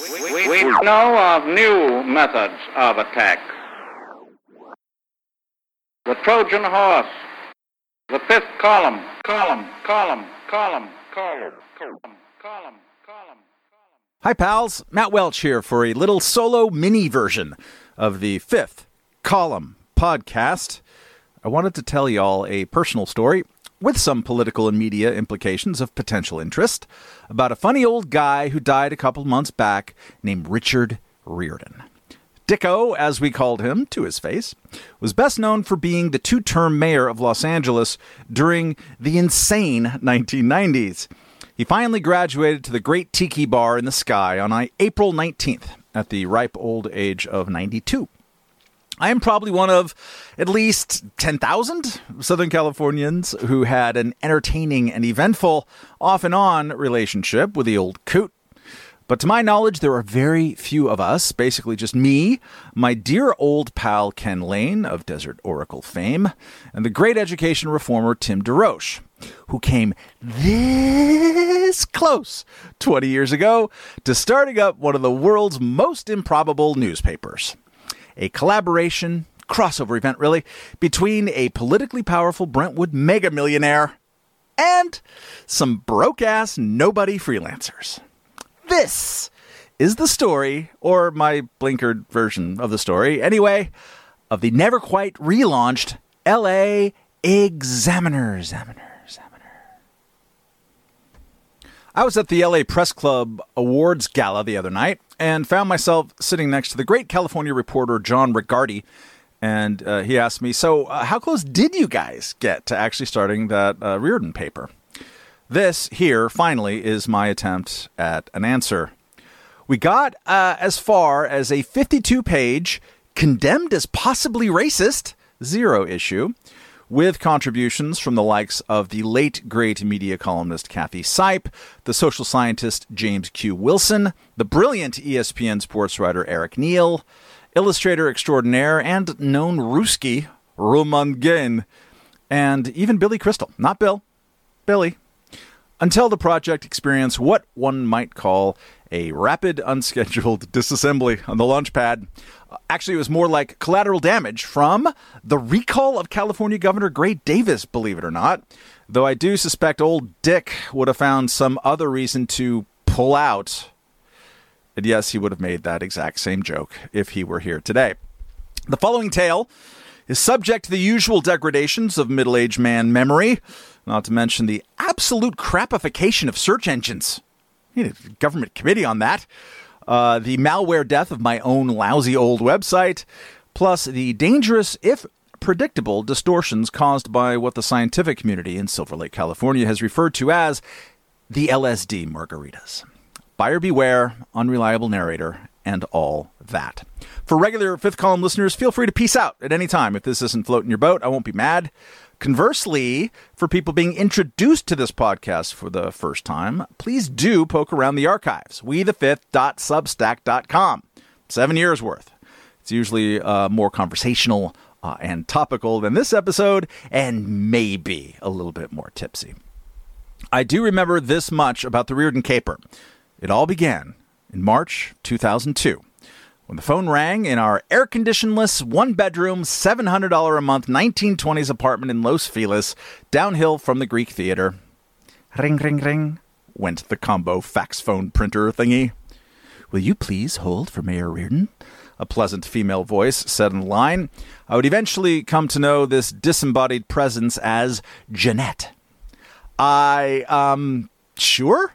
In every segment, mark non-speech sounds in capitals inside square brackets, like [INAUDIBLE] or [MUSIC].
We, we know of new methods of attack. The Trojan horse, the fifth column, column, column, column, column, column, column, column. Hi, pals. Matt Welch here for a little solo mini version of the fifth column podcast. I wanted to tell y'all a personal story with some political and media implications of potential interest about a funny old guy who died a couple months back named Richard Riordan. Dicko, as we called him to his face, was best known for being the two term mayor of Los Angeles during the insane 1990s. He finally graduated to the Great Tiki Bar in the Sky on April 19th at the ripe old age of 92. I am probably one of at least 10,000 Southern Californians who had an entertaining and eventful off and on relationship with the old coot. But to my knowledge, there are very few of us, basically just me, my dear old pal Ken Layne of Desert Oracle fame, and the great education reformer Tim DeRoche, who came this close 20 years ago to starting up one of the world's most improbable newspapers a collaboration, crossover event really, between a politically powerful Brentwood mega millionaire and some broke ass nobody freelancers. This is the story, or my blinkered version of the story, anyway, of the never quite relaunched LA Examiner. Examiner. Examiner. I was at the LA Press Club Awards Gala the other night and found myself sitting next to the great California reporter Jon Regardie. And uh, he asked me, So, uh, how close did you guys get to actually starting that uh, Riordan paper? This here, finally, is my attempt at an answer. We got uh, as far as a 52 page, condemned as possibly racist, zero issue with contributions from the likes of the late great media columnist Cathy Seipp, the social scientist James Q. Wilson, the brilliant ESPN sports writer Eric Neel, illustrator extraordinaire and known Ruski Roman Genn, and even Billy Crystal. Not Bill, Billy. Until the project experienced what one might call a rapid, unscheduled [LAUGHS] disassembly on the launch pad. Actually, it was more like collateral damage from the recall of California Governor Gray Davis, believe it or not. Though I do suspect old Dick would have found some other reason to pull out. And yes, he would have made that exact same joke if he were here today. The following tale is subject to the usual degradations of middle aged man memory, not to mention the absolute crapification of search engines. need a government committee on that uh, the malware death of my own lousy old website, plus the dangerous, if predictable, distortions caused by what the scientific community in Silver Lake, California has referred to as the LSD margaritas. Buyer beware, unreliable narrator, and all that. For regular fifth column listeners, feel free to peace out at any time. If this isn't floating your boat, I won't be mad. Conversely, for people being introduced to this podcast for the first time, please do poke around the archives. We the fifth.substack.com. Seven years worth. It's usually uh, more conversational uh, and topical than this episode, and maybe a little bit more tipsy. I do remember this much about the Riordan Caper. It all began in March 2002 when the phone rang in our air conditionless, one bedroom, $700 a month 1920s apartment in Los Feliz, downhill from the Greek Theater. Ring, ring, ring, went the combo fax phone printer thingy. Will you please hold for Mayor Riordan? A pleasant female voice said in line. I would eventually come to know this disembodied presence as Jeanette. I, um, sure?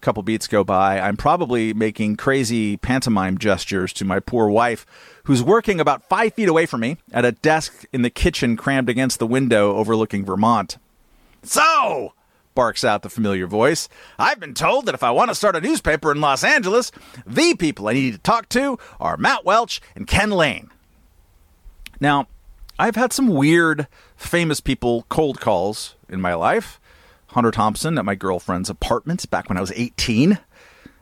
A couple beats go by. I'm probably making crazy pantomime gestures to my poor wife, who's working about five feet away from me at a desk in the kitchen crammed against the window overlooking Vermont. So, barks out the familiar voice, I've been told that if I want to start a newspaper in Los Angeles, the people I need to talk to are Matt Welch and Ken Layne. Now, I've had some weird, famous people cold calls in my life. Hunter Thompson at my girlfriend's apartment back when I was 18.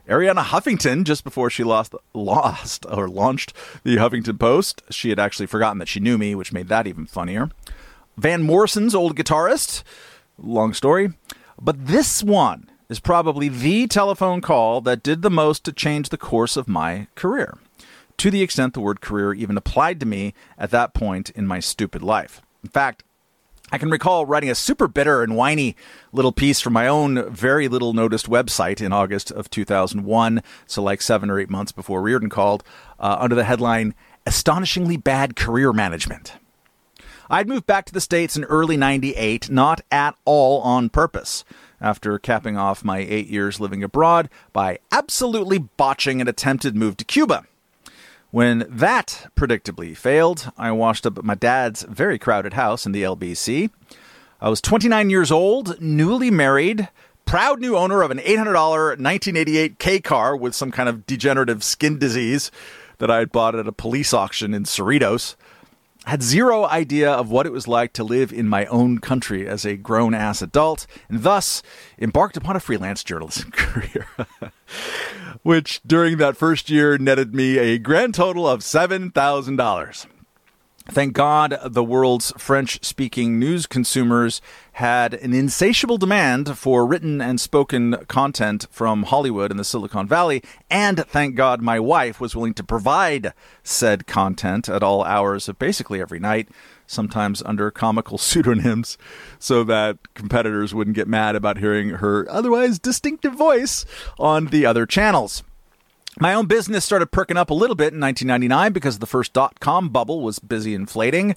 Arianna Huffington, just before she lost, lost or launched the Huffington Post, she had actually forgotten that she knew me, which made that even funnier. Van Morrison's old guitarist, long story. But this one is probably the telephone call that did the most to change the course of my career, to the extent the word career even applied to me at that point in my stupid life. In fact, I can recall writing a super bitter and whiny little piece for my own very little noticed website in August of 2001, so like seven or eight months before Riordan called, uh, under the headline Astonishingly Bad Career Management. I'd moved back to the States in early 98, not at all on purpose, after capping off my eight years living abroad by absolutely botching an attempted move to Cuba. When that predictably failed, I washed up at my dad's very crowded house in the LBC. I was 29 years old, newly married, proud new owner of an $800 1988 K car with some kind of degenerative skin disease that I had bought at a police auction in Cerritos had zero idea of what it was like to live in my own country as a grown ass adult, and thus embarked upon a freelance journalism [LAUGHS] career. Which during that first year netted me a grand total of $7,000. Thank God the world's French speaking news consumers had an insatiable demand for written and spoken content from Hollywood and the Silicon Valley, and thank God my wife was willing to provide said content at all hours of basically every night, sometimes under comical [LAUGHS] pseudonyms, so that competitors wouldn't get mad about hearing her otherwise distinctive voice on the other channels. My own business started perking up a little bit in 1999 because the first dot com bubble was busy inflating.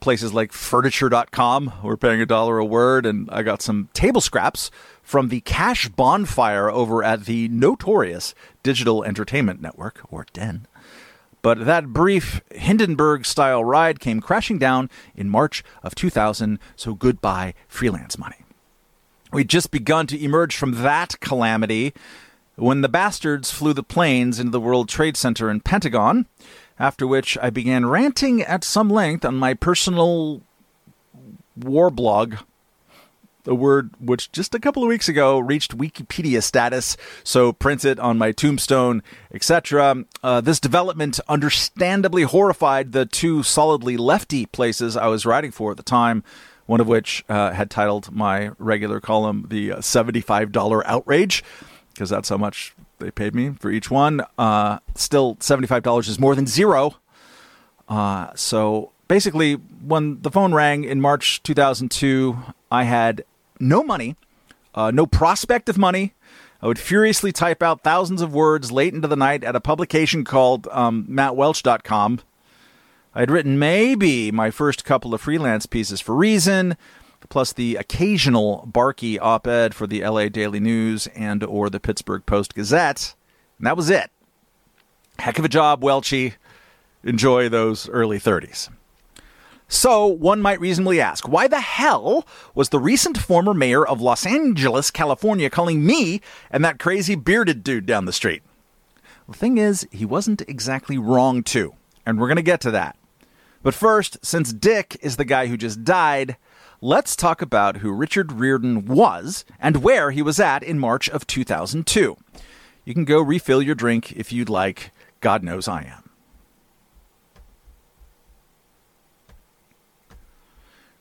Places like furniture.com were paying a dollar a word, and I got some table scraps from the cash bonfire over at the notorious Digital Entertainment Network, or DEN. But that brief Hindenburg style ride came crashing down in March of 2000, so goodbye, freelance money. We'd just begun to emerge from that calamity when the bastards flew the planes into the World Trade Center and Pentagon, after which I began ranting at some length on my personal war blog, a word which just a couple of weeks ago reached Wikipedia status, so print it on my tombstone, etc. Uh, this development understandably horrified the two solidly lefty places I was writing for at the time, one of which uh, had titled my regular column the $75 Outrage because that's how much they paid me for each one. Uh, still, $75 is more than zero. Uh, so basically, when the phone rang in March 2002, I had no money, uh, no prospect of money. I would furiously type out thousands of words late into the night at a publication called um, MattWelch.com. I had written maybe my first couple of freelance pieces for Reason, plus the occasional Barkey op-ed for the LA Daily News and or the Pittsburgh Post Gazette. And that was it. Heck of a job, Welchie. Enjoy those early 30s. So, one might reasonably ask, why the hell was the recent former mayor of Los Angeles, California, calling me and that crazy bearded dude down the street? The thing is, he wasn't exactly wrong, too, and we're going to get to that. But first, since Dick is the guy who just died, let's talk about who Richard Riordan was and where he was at in March of 2002. You can go refill your drink if you'd like. God knows I am.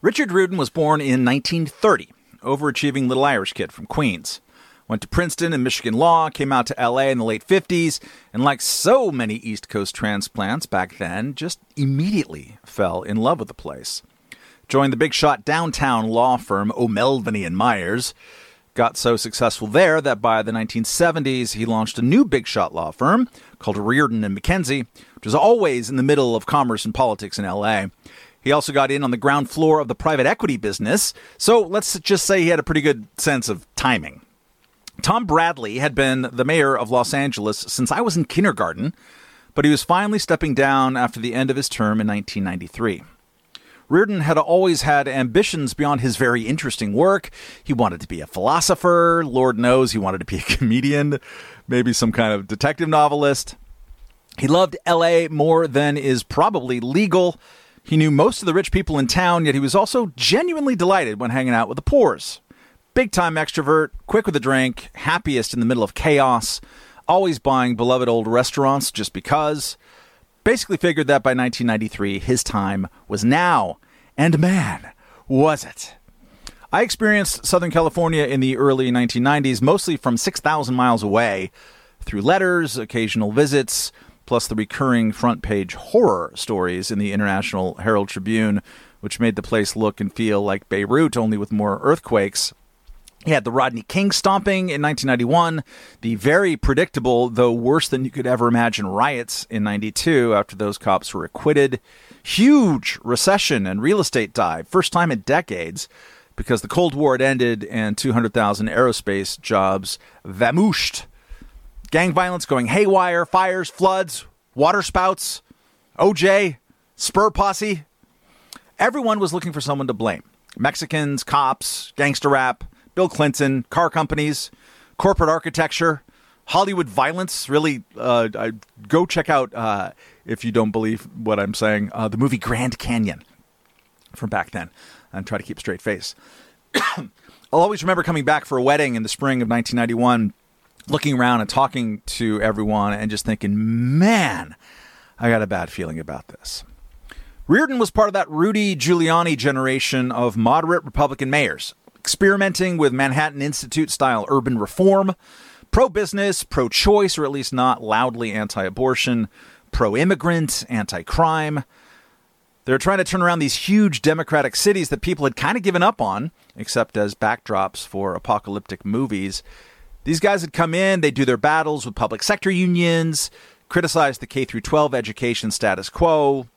Richard Riordan was born in 1930, overachieving little Irish kid from Queens. Went to Princeton and Michigan Law, came out to LA in the late 50s, and like so many East Coast transplants back then, just immediately fell in love with the place. Joined the big shot downtown law firm O'Melveny and Myers. Got so successful there that by the 1970s he launched a new big shot law firm called Riordan and McKinzie, which was always in the middle of commerce and politics in LA. He also got in on the ground floor of the private equity business, so let's just say he had a pretty good sense of timing. Tom Bradley had been the mayor of Los Angeles since I was in kindergarten, but he was finally stepping down after the end of his term in 1993. Riordan had always had ambitions beyond his very interesting work. He wanted to be a philosopher. Lord knows he wanted to be a [LAUGHS] comedian, maybe some kind of detective novelist. He loved LA more than is probably legal. He knew most of the rich people in town, yet he was also genuinely delighted when hanging out with the poors. Big time extrovert, quick with a drink, happiest in the middle of chaos, always buying beloved old restaurants just because. Basically figured that by 1993 his time was now. And man, was it. I experienced Southern California in the early 1990s, mostly from 6,000 miles away, through letters, occasional visits, plus the recurring front page horror stories in the International Herald Tribune, which made the place look and feel like Beirut, only with more earthquakes. He had the Rodney King stomping in 1991, the very predictable, though worse than you could ever imagine, riots in 92 after those cops were acquitted. Huge recession and real estate dive, first time in decades, because the Cold War had ended and 200,000 aerospace jobs vamooshed. Gang violence going haywire, fires, floods, water spouts, OJ, Spur Posse. Everyone was looking for someone to blame Mexicans, cops, gangster rap Bill Clinton, car companies, corporate architecture, Hollywood violence. Really, uh, I, go check out, uh, if you don't believe what I'm saying, uh, the movie Grand Canyon from back then and try to keep straight face. [COUGHS] I'll always remember coming back for a wedding in the spring of 1991, looking around and talking to everyone and just thinking, man, I got a bad feeling about this. Riordan was part of that Rudy Giuliani generation of moderate Republican mayors experimenting with Manhattan Institute style urban reform, pro business, pro choice, or at least not loudly anti abortion, pro immigrant, anti crime. They're trying to turn around these huge democratic cities that people had kind of given up on, except as backdrops for apocalyptic movies. These guys had come in, they'd do their battles with public sector unions, criticize the K through 12 education status quo,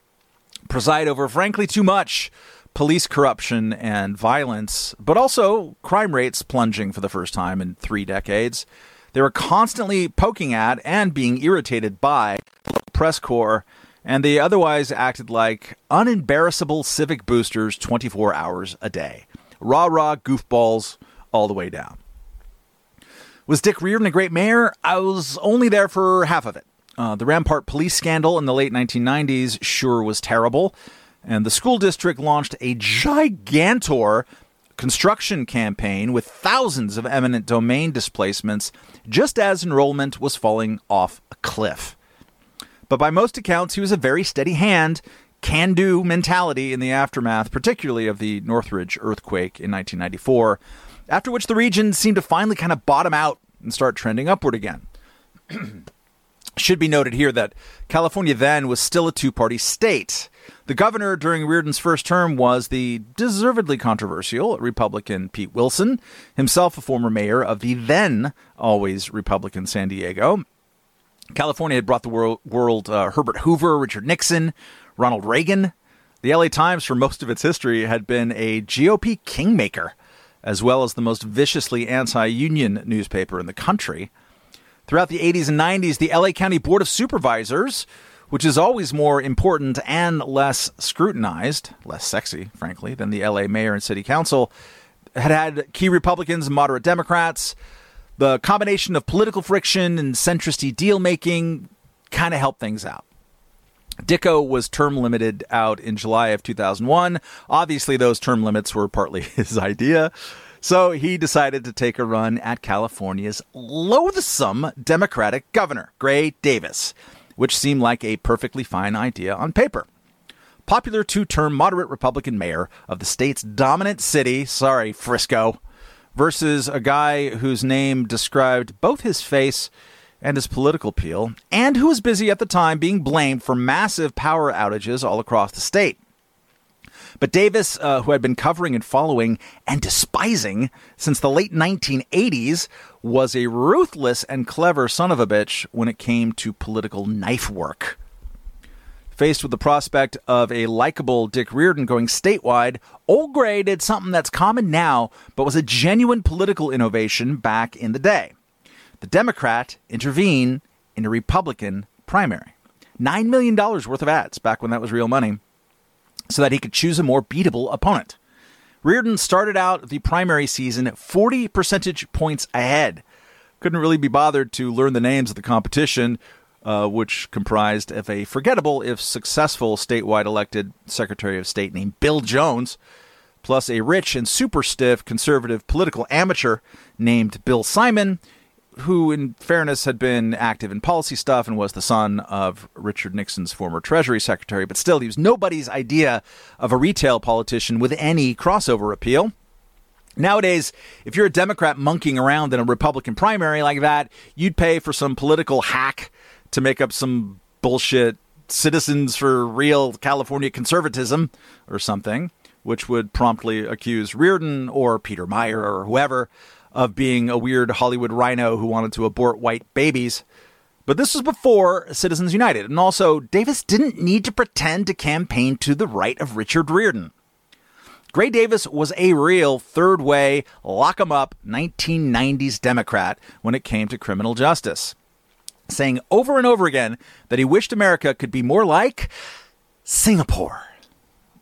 preside over frankly too much police corruption and violence, but also crime rates plunging for the first time in three decades. They were constantly poking at and being irritated by the press corps, and they otherwise acted like unembarrassable civic boosters 24 hours a day. Rah rah goofballs all the way down. Was Dick Riordan a great mayor? I was only there for half of it. Uh, the Rampart police scandal in the late 1990s sure was terrible. And the school district launched a gigantor construction campaign with thousands of eminent domain displacements just as enrollment was falling off a cliff. But by most accounts, he was a very steady hand, can do mentality in the aftermath, particularly of the Northridge earthquake in 1994, after which the region seemed to finally kind of bottom out and start trending upward again. [CLEARS THROAT] Should be noted here that California then was still a two party state. The governor during Riordan's first term was the deservedly controversial Republican Pete Wilson, himself a former mayor of the then always Republican San Diego. California had brought the world, world uh, Herbert Hoover, Richard Nixon, Ronald Reagan. The LA Times, for most of its history, had been a GOP kingmaker, as well as the most viciously anti union newspaper in the country. Throughout the 80s and 90s, the LA County Board of Supervisors which is always more important and less scrutinized, less sexy, frankly, than the LA mayor and city council, had had key Republicans and moderate Democrats. The combination of political friction and centristy deal making kind of helped things out. Dicko was term limited out in July of 2001. Obviously, those term limits were partly [LAUGHS] his idea. So he decided to take a run at California's loathsome Democratic governor, Gray Davis which seemed like a perfectly fine idea on paper. Popular two term moderate Republican mayor of the state's dominant city, sorry, Frisco, versus a guy whose name described both his face and his political appeal, and who was busy at the time being blamed for massive power outages all across the state. But Davis, uh, who had been covering and following and despising since the late 1980s, was a ruthless and clever son of a bitch when it came to political knife work. Faced with the prospect of a likable Dick Riordan going statewide, Old Gray did something that's common now, but was a genuine political innovation back in the day. The Democrat intervene in a Republican primary. $9 million worth of ads back when that was real money so that he could choose a more beatable opponent. Riordan started out the primary season 40 percentage points ahead. Couldn't really be bothered to learn the names of the competition, uh, which comprised of a forgettable, if successful, statewide elected Secretary of State named Bill Jones, plus a rich and super stiff conservative political amateur named Bill Simon, who, in fairness, had been active in policy stuff and was the son of Richard Nixon's former Treasury Secretary, but still, he was nobody's idea of a retail politician with any crossover appeal. Nowadays, if you're a Democrat monkeying around in a Republican primary like that, you'd pay for some political hack to make up some bullshit citizens for real California conservatism or something, which would promptly accuse Riordan or Peter Meyer or whoever of being a weird Hollywood rhino who wanted to abort white babies. But this was before Citizens United, and also Davis didn't need to pretend to campaign to the right of Richard Riordan. Gray Davis was a real third way, lock 'em up 1990s Democrat when it came to criminal justice, saying over and over again that he wished America could be more like Singapore,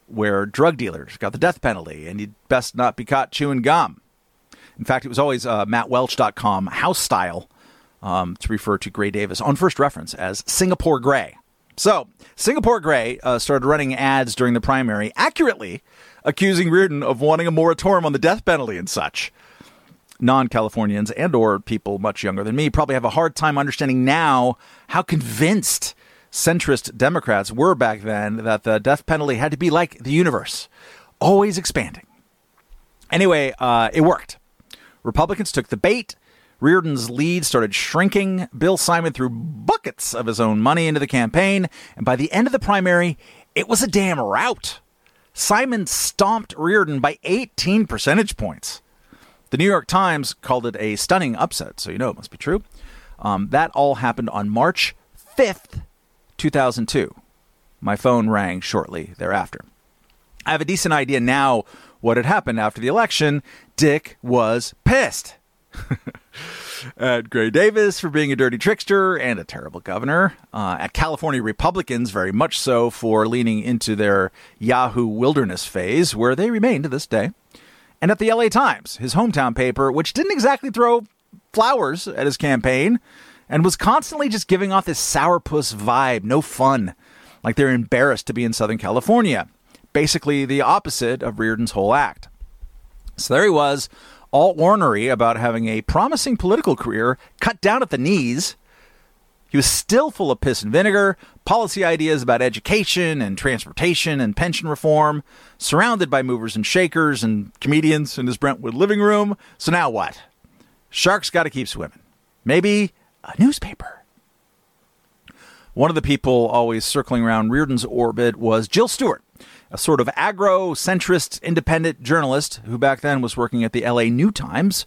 where drug dealers got the death penalty and you'd best not be caught chewing gum. In fact, it was always uh, MattWelch.com house style um, to refer to Gray Davis on first reference as Singapore Gray. So, Singapore Gray uh, started running ads during the primary, accurately accusing Riordan of wanting a moratorium on the death penalty and such. Non-Californians and or people much younger than me probably have a hard time understanding now how convinced centrist Democrats were back then that the death penalty had to be like the universe, always expanding. Anyway, uh, it worked. Republicans took the bait. Riordan's lead started shrinking. Bill Simon threw buckets of his own money into the campaign, and by the end of the primary, it was a damn rout. Simon stomped Riordan by 18 percentage points. The New York Times called it a stunning upset, so you know it must be true. Um, that all happened on March 5th, 2002. My phone rang shortly thereafter. I have a decent idea now what had happened after the election. Dick was pissed. [LAUGHS] at Gray Davis for being a dirty trickster and a terrible governor. Uh, at California Republicans, very much so for leaning into their Yahoo wilderness phase, where they remain to this day. And at the LA Times, his hometown paper, which didn't exactly throw flowers at his campaign and was constantly just giving off this sourpuss vibe, no fun, like they're embarrassed to be in Southern California. Basically, the opposite of Riordan's whole act. So there he was all ornery about having a promising political career cut down at the knees. He was still full of piss and vinegar, policy ideas about education and transportation and pension reform, surrounded by movers and shakers and comedians in his Brentwood living room. So now what? Shark's got to keep swimming. Maybe a newspaper. One of the people always circling around Riordan's orbit was Jill Stewart, a sort of agro centrist independent journalist who back then was working at the LA New Times,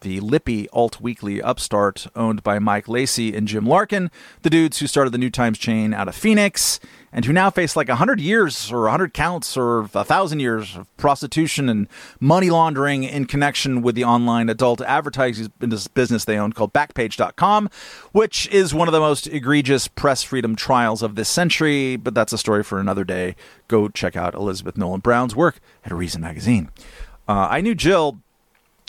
the lippy alt weekly upstart owned by Mike Lacey and Jim Larkin, the dudes who started the New Times chain out of Phoenix, and who now face like 100 years or 100 counts or 1,000 years of prostitution and money laundering in connection with the online adult advertising business they own called Backpage.com, which is one of the most egregious press freedom trials of this century, but that's a story for another day. Go check out Elizabeth Nolan Brown's work at Reason Magazine. Uh, I knew Jill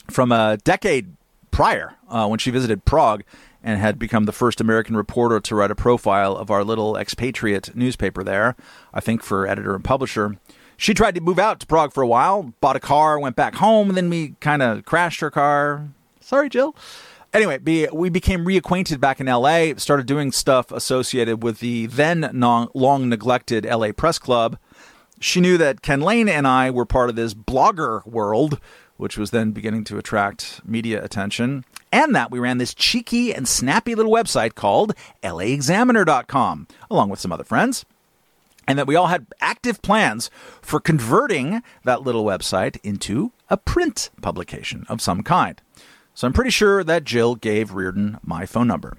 from a decade prior uh, when she visited Prague and had become the first American reporter to write a profile of our little expatriate newspaper there, I think for editor and publisher. She tried to move out to Prague for a while, bought a car, went back home, and then we kind of crashed her car. Sorry, Jill. Anyway, we became reacquainted back in LA, started doing stuff associated with the then long neglected LA Press Club. She knew that Ken Layne and I were part of this blogger world which was then beginning to attract media attention, and that we ran this cheeky and snappy little website called laexaminer.com, along with some other friends. And that we all had active plans for converting that little website into a print publication of some kind. So I'm pretty sure that Jill gave Riordan my phone number.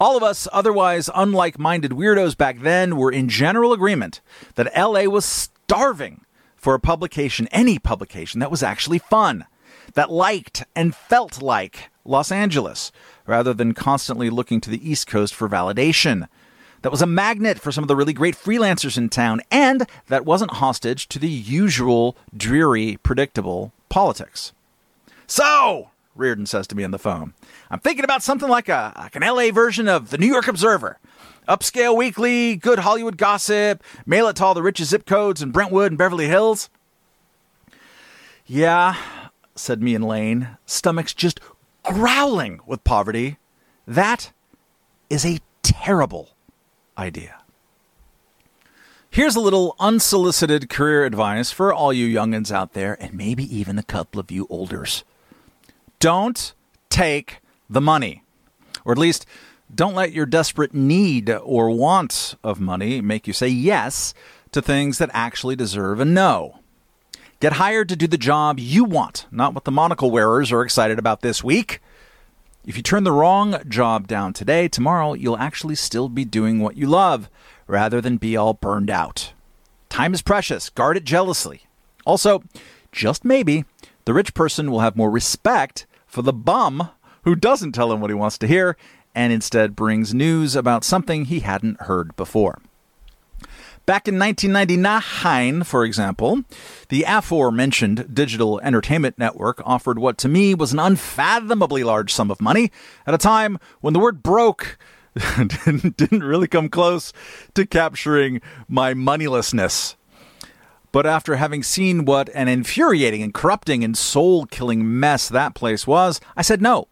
All of us otherwise unlike minded weirdos back then were in general agreement that LA was starving for a publication, any publication that was actually fun, that liked and felt like Los Angeles, rather than constantly looking to the East Coast for validation. That was a magnet for some of the really great freelancers in town, and that wasn't hostage to the usual dreary, predictable politics. So, Riordan says to me on the phone, I'm thinking about something like a like an LA version of the New York Observer. Upscale Weekly, good Hollywood gossip, mail it to all the richest zip codes in Brentwood and Beverly Hills. Yeah, said me and Layne, stomachs just growling with poverty. That is a terrible idea. Here's a little unsolicited career advice for all you youngins out there, and maybe even a couple of you olders. Don't take the money. Or at least, don't let your desperate need or want of money make you say yes to things that actually deserve a no. Get hired to do the job you want, not what the monocle wearers are excited about this week. If you turn the wrong job down today, tomorrow you'll actually still be doing what you love rather than be all burned out. Time is precious. Guard it jealously. Also, just maybe, the rich person will have more respect for the bum who doesn't tell him what he wants to hear and instead brings news about something he hadn't heard before. Back in 1999, for example, the aforementioned digital entertainment network offered what to me was an unfathomably large sum of money at a time when the word broke [LAUGHS] didn't, didn't really come close to capturing my moneylessness. But after having seen what an infuriating and corrupting and soul killing mess that place was, I said no.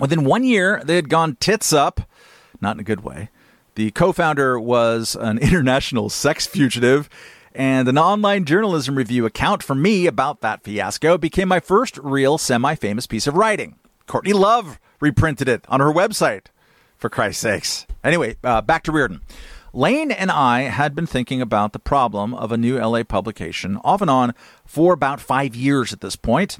Within one year, they had gone tits up, not in a good way, the co founder was an [LAUGHS] international sex fugitive, and an online journalism review account for me about that fiasco became my first real semi famous piece of writing. Courtney Love reprinted it on her website, for Christ's sakes. Anyway, uh, back to Riordan. Layne and I had been thinking about the problem of a new LA publication off and on for about five years at this point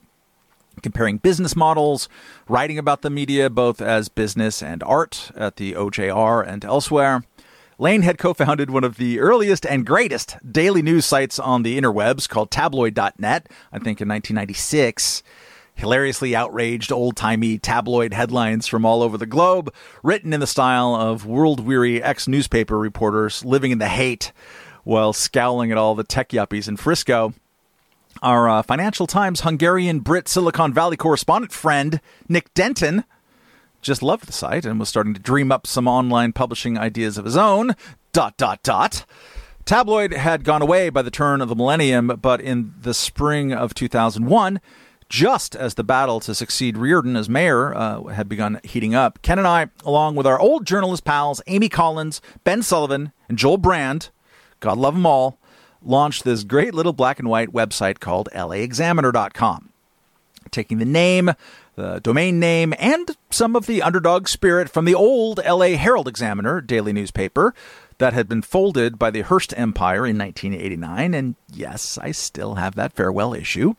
comparing business models, writing about the media both as business and art at the OJR and elsewhere. Layne had co founded one of the earliest and greatest daily news sites on the interwebs called tabloid.net, I think in 1996. Hilariously outraged old timey tabloid headlines from all over the globe, written in the style of world weary ex newspaper reporters living in the Haight while scowling at all the tech yuppies in Frisco. Our uh, Financial Times Hungarian Brit Silicon Valley correspondent friend, Nick Denton, just loved the site and was starting to dream up some online publishing ideas of his own. Dot, dot, dot. Tabloid had gone away by the turn of the millennium, but in the spring of 2001, just as the battle to succeed Riordan as mayor uh, had begun heating up, Ken and I, along with our old journalist pals Amy Collins, Ben Sullivan, and Joel Brand, God love them all, launched this great little black and white website called laexaminer.com. Taking the name, the domain name, and some of the underdog spirit from the old LA Herald Examiner daily newspaper that had been folded by the Hearst Empire in 1989. And yes, I still have that farewell issue.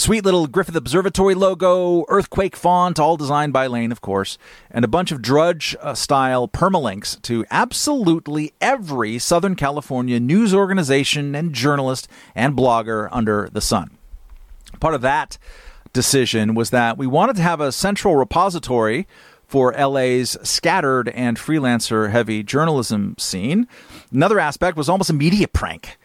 Sweet little Griffith Observatory logo, earthquake font, all designed by Layne, of course, and a bunch of Drudge uh, style permalinks to absolutely every Southern California news organization and journalist and blogger under the sun. Part of that decision was that we wanted to have a central repository for LA's scattered and freelancer heavy journalism scene. Another aspect was almost a media prank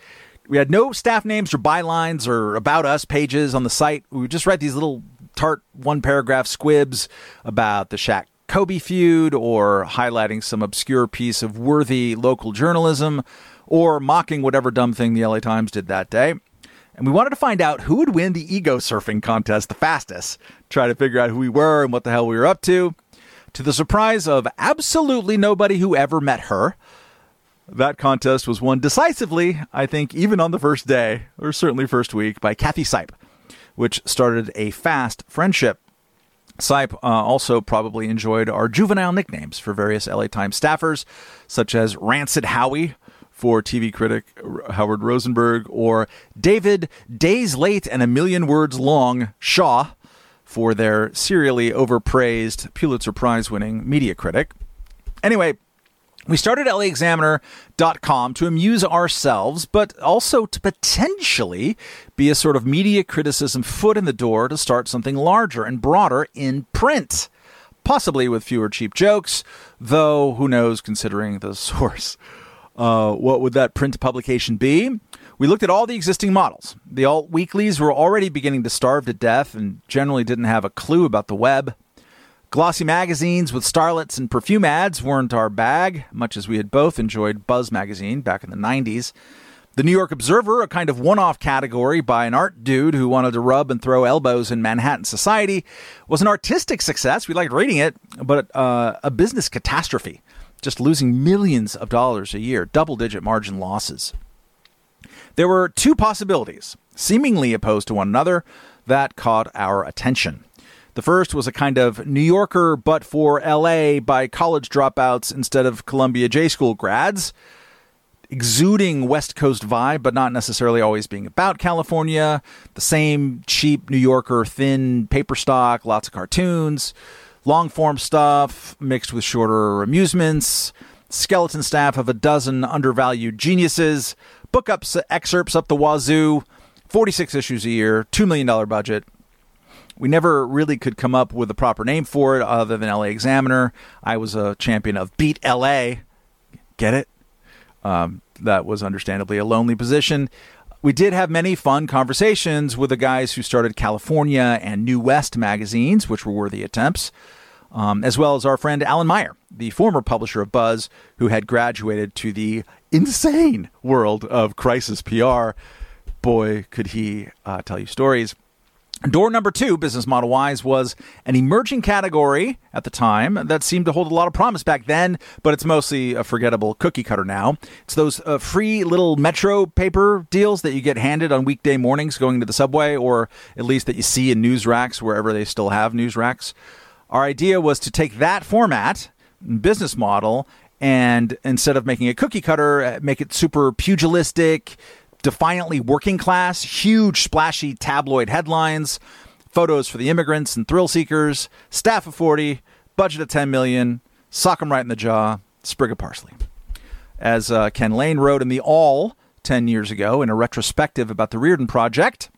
we had no staff names or bylines or about us pages on the site. We would just write these little tart one paragraph squibs about the Shaq Kobe feud or highlighting some obscure piece of worthy local journalism or mocking whatever dumb thing the LA Times did that day. And we wanted to find out who would win the ego surfing contest the fastest, try to figure out who we were and what the hell we were up to. To the surprise of absolutely nobody who ever met her, that contest was won decisively, I think, even on the first day, or certainly first week, by Cathy Seipp, which started a fast friendship. Seipp uh, also probably enjoyed our juvenile nicknames for various LA Times staffers, such as Rancid Howie for TV critic Howard Rosenberg, or David Days Late and a Million Words Long Shaw for their serially overpraised Pulitzer Prize winning media critic. Anyway, we started LAexaminer.com to amuse ourselves, but also to potentially be a sort of media criticism foot in the door to start something larger and broader in print. Possibly with fewer cheap jokes, though who knows considering the [LAUGHS] source. Uh, what would that print publication be? We looked at all the existing models. The alt weeklies were already beginning to starve to death and generally didn't have a clue about the web. Glossy magazines with starlets and perfume ads weren't our bag, much as we had both enjoyed Buzz magazine back in the 90s. The New York Observer, a kind of one off category by an art dude who wanted to rub and throw elbows in Manhattan society, was an artistic success. We liked reading it, but uh, a business catastrophe just losing millions of dollars a year, double digit margin losses. There were two possibilities, seemingly opposed to one another, that caught our attention. The first was a kind of New Yorker, but for LA by college dropouts instead of Columbia J School grads, exuding West Coast vibe, but not necessarily always being about California. The same cheap New Yorker, thin paper stock, lots of cartoons, long form stuff mixed with shorter amusements, skeleton staff of a dozen undervalued geniuses, book ups, excerpts up the wazoo, 46 issues a year, $2 million budget, we never really could come up with a proper name for it other than LA Examiner. I was a champion of Beat LA. Get it? Um, that was understandably a lonely position. We did have many fun conversations with the guys who started California and New West magazines, which were worthy attempts, um, as well as our friend Allan Mayer, the former publisher of Buzz, who had graduated to the insane world of crisis PR. Boy, could he uh, tell you stories. Door number two, business model wise, was an emerging category at the time that seemed to hold a lot of promise back then, but it's mostly a forgettable cookie cutter now. It's those uh, free little Metro paper deals that you get handed on weekday mornings going to the subway, or at least that you see in news racks wherever they still have news racks. Our idea was to take that format, business model, and instead of making a cookie cutter, uh, make it super pugilistic, defiantly working class, huge splashy tabloid headlines, photos for the immigrants and thrill seekers, staff of 40, budget of 10 million, sock 'em right in the jaw, sprig of parsley. As uh, Ken Layne wrote in the Awl 10 years ago in a retrospective about the Riordan Project,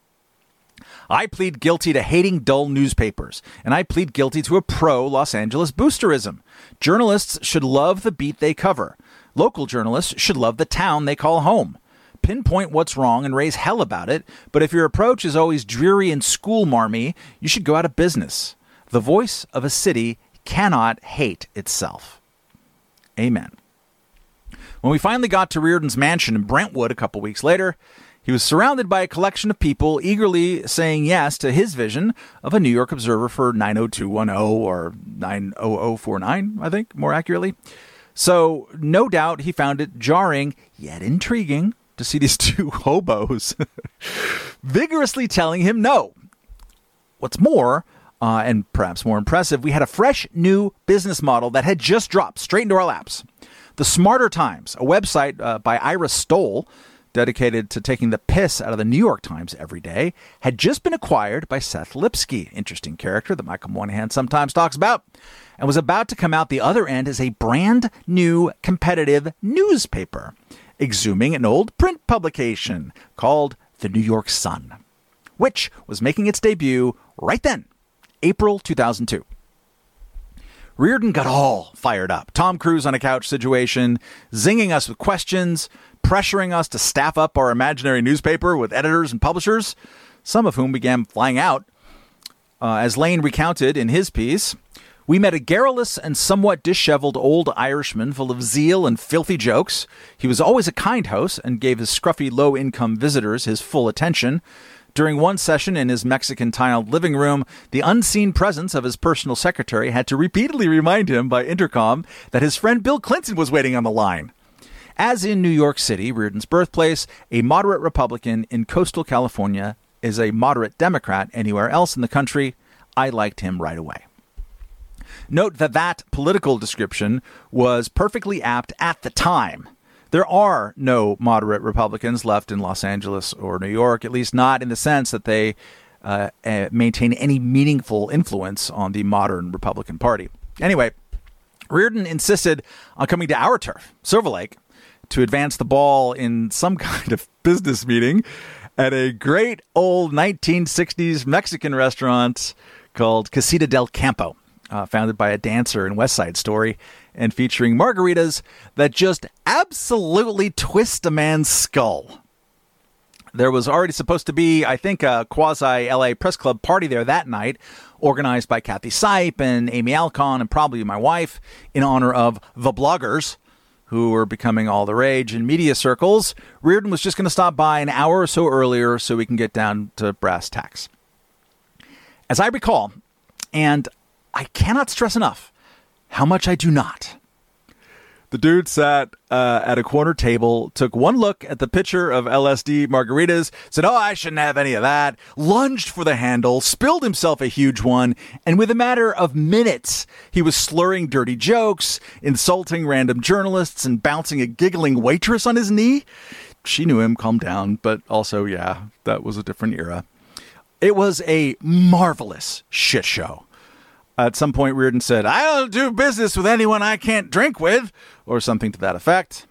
I plead guilty to hating dull newspapers, and I plead guilty to a pro Los Angeles boosterism. Journalists should love the beat they cover. Local journalists should love the town they call home pinpoint what's wrong and raise hell about it, but if your approach is always dreary and school marmy, you should go out of business. The voice of a city cannot hate itself. Amen. When we finally got to Riordan's mansion in Brentwood a couple weeks later, he was surrounded by a collection of people eagerly saying yes to his vision of a New York Observer for 90210 or 90049, I think, more accurately. So, no doubt he found it jarring yet intriguing to see these [LAUGHS] two hobos vigorously telling him no. What's more, uh, and perhaps more impressive, we had a fresh new business model that had just dropped straight into our laps. The Smarter Times, a website uh, by Ira Stoll, dedicated to taking the piss out of the New York Times every day, had just been acquired by Seth Lipsky, interesting character that Michael Moynihan sometimes talks about, and was about to come out the other end as a brand new competitive newspaper exhuming an old print publication called The New York Sun, which was making its debut right then, April 2002. Riordan got all fired up. Tom Cruise on a couch situation, zinging us with questions, pressuring us to staff up our imaginary newspaper with editors and publishers, some of whom began flying out. Uh, as Layne recounted in his piece, we met a garrulous and somewhat disheveled old Irishman full of zeal and filthy jokes. He was always a kind host and gave his scruffy low income visitors his full attention. During one session in his Mexican tiled living room, the unseen presence of his personal secretary had to repeatedly remind him by intercom that his friend Bill Clinton was waiting on the line. As in New York City, Riordan's birthplace, a moderate Republican in coastal California is a moderate Democrat anywhere else in the country. I liked him right away. Note that that political description was perfectly apt at the time. There are no moderate Republicans left in Los Angeles or New York, at least not in the sense that they uh, uh, maintain any meaningful influence on the modern Republican Party. Anyway, Riordan insisted on coming to our turf, Silver Lake, to advance the ball in some [LAUGHS] kind of business meeting at a great old 1960s Mexican restaurant called Casita del Campo uh, founded by a dancer in West Side Story, and featuring margaritas that just absolutely twist a man's skull. There was already supposed to be, I think, a quasi LA Press Club party there that night, organized by Cathy Seipp and Amy Alkon and probably my wife, in honor of the bloggers who were becoming all the rage in media circles. Riordan was just going to stop by an hour or so earlier so we can get down to brass tacks. As I recall, and I cannot stress enough how much I do not. The dude sat uh, at a corner table, took one look at the pitcher of LSD margaritas, said, Oh, I shouldn't have any of that, lunged for the handle, spilled himself a huge one, and with a matter of minutes, he was slurring dirty jokes, insulting random journalists, and bouncing a giggling waitress on his knee. She knew him, calmed down, but also, yeah, that was a different era. It was a marvelous shit show. At some point, Riordan said, I don't do business with anyone I can't drink with, or something to that effect.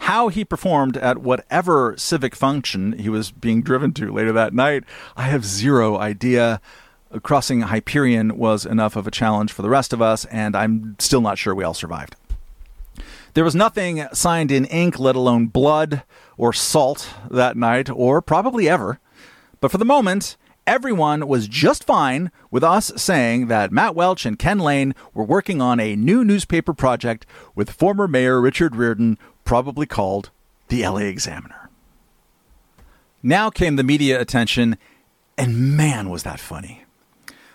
How he performed at whatever civic function he was being driven to later that night, I have zero idea. Crossing Hyperion was enough of a challenge for the rest of us, and I'm still not sure we all survived. There was nothing signed in ink, let alone blood or salt, that night, or probably ever. But for the moment, everyone was just fine with us saying that Matt Welch and Ken Layne were working on a new newspaper project with former Mayor Richard Riordan, probably called the LA Examiner. Now came the media attention, and man, was that funny.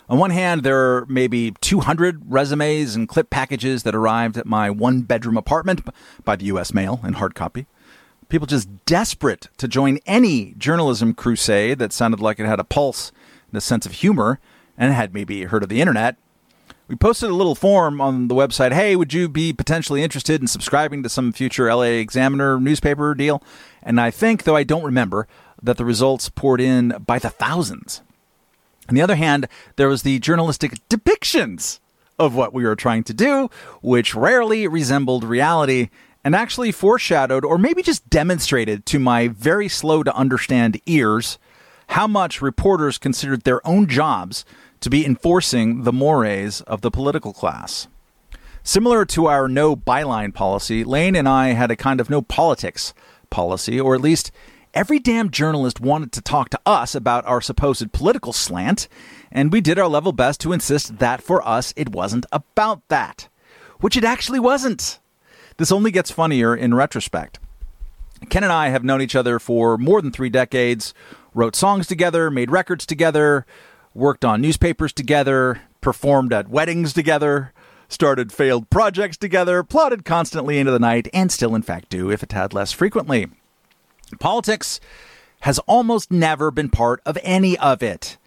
On one hand, there are maybe 200 resumes and clip packages that arrived at my one bedroom apartment by the U.S. mail in hard copy people just desperate to join any journalism crusade that sounded like it had a pulse and a sense of humor and had maybe heard of the internet. We posted a little form on the website. Hey, would you be potentially interested in subscribing to some future LA Examiner newspaper deal? And I think, though I don't remember, that the results poured in by the thousands. On the other hand, there was the journalistic depictions of what we were trying to do, which rarely resembled reality and actually foreshadowed or maybe just demonstrated to my very slow to understand ears how much reporters considered their own jobs to be enforcing the mores of the political class. Similar to our no byline policy, Layne and I had a kind of no politics policy, or at least every damn journalist wanted to talk to us about our supposed political slant, and we did our level best to insist that for us it wasn't about that. Which it actually wasn't. This only gets funnier in retrospect. Ken and I have known each other for more than three decades, wrote songs together, made records together, worked on newspapers together, performed at weddings together, started failed projects together, plotted constantly into the night, and still, in fact, do, if a tad less frequently. Politics has almost never been part of any of it,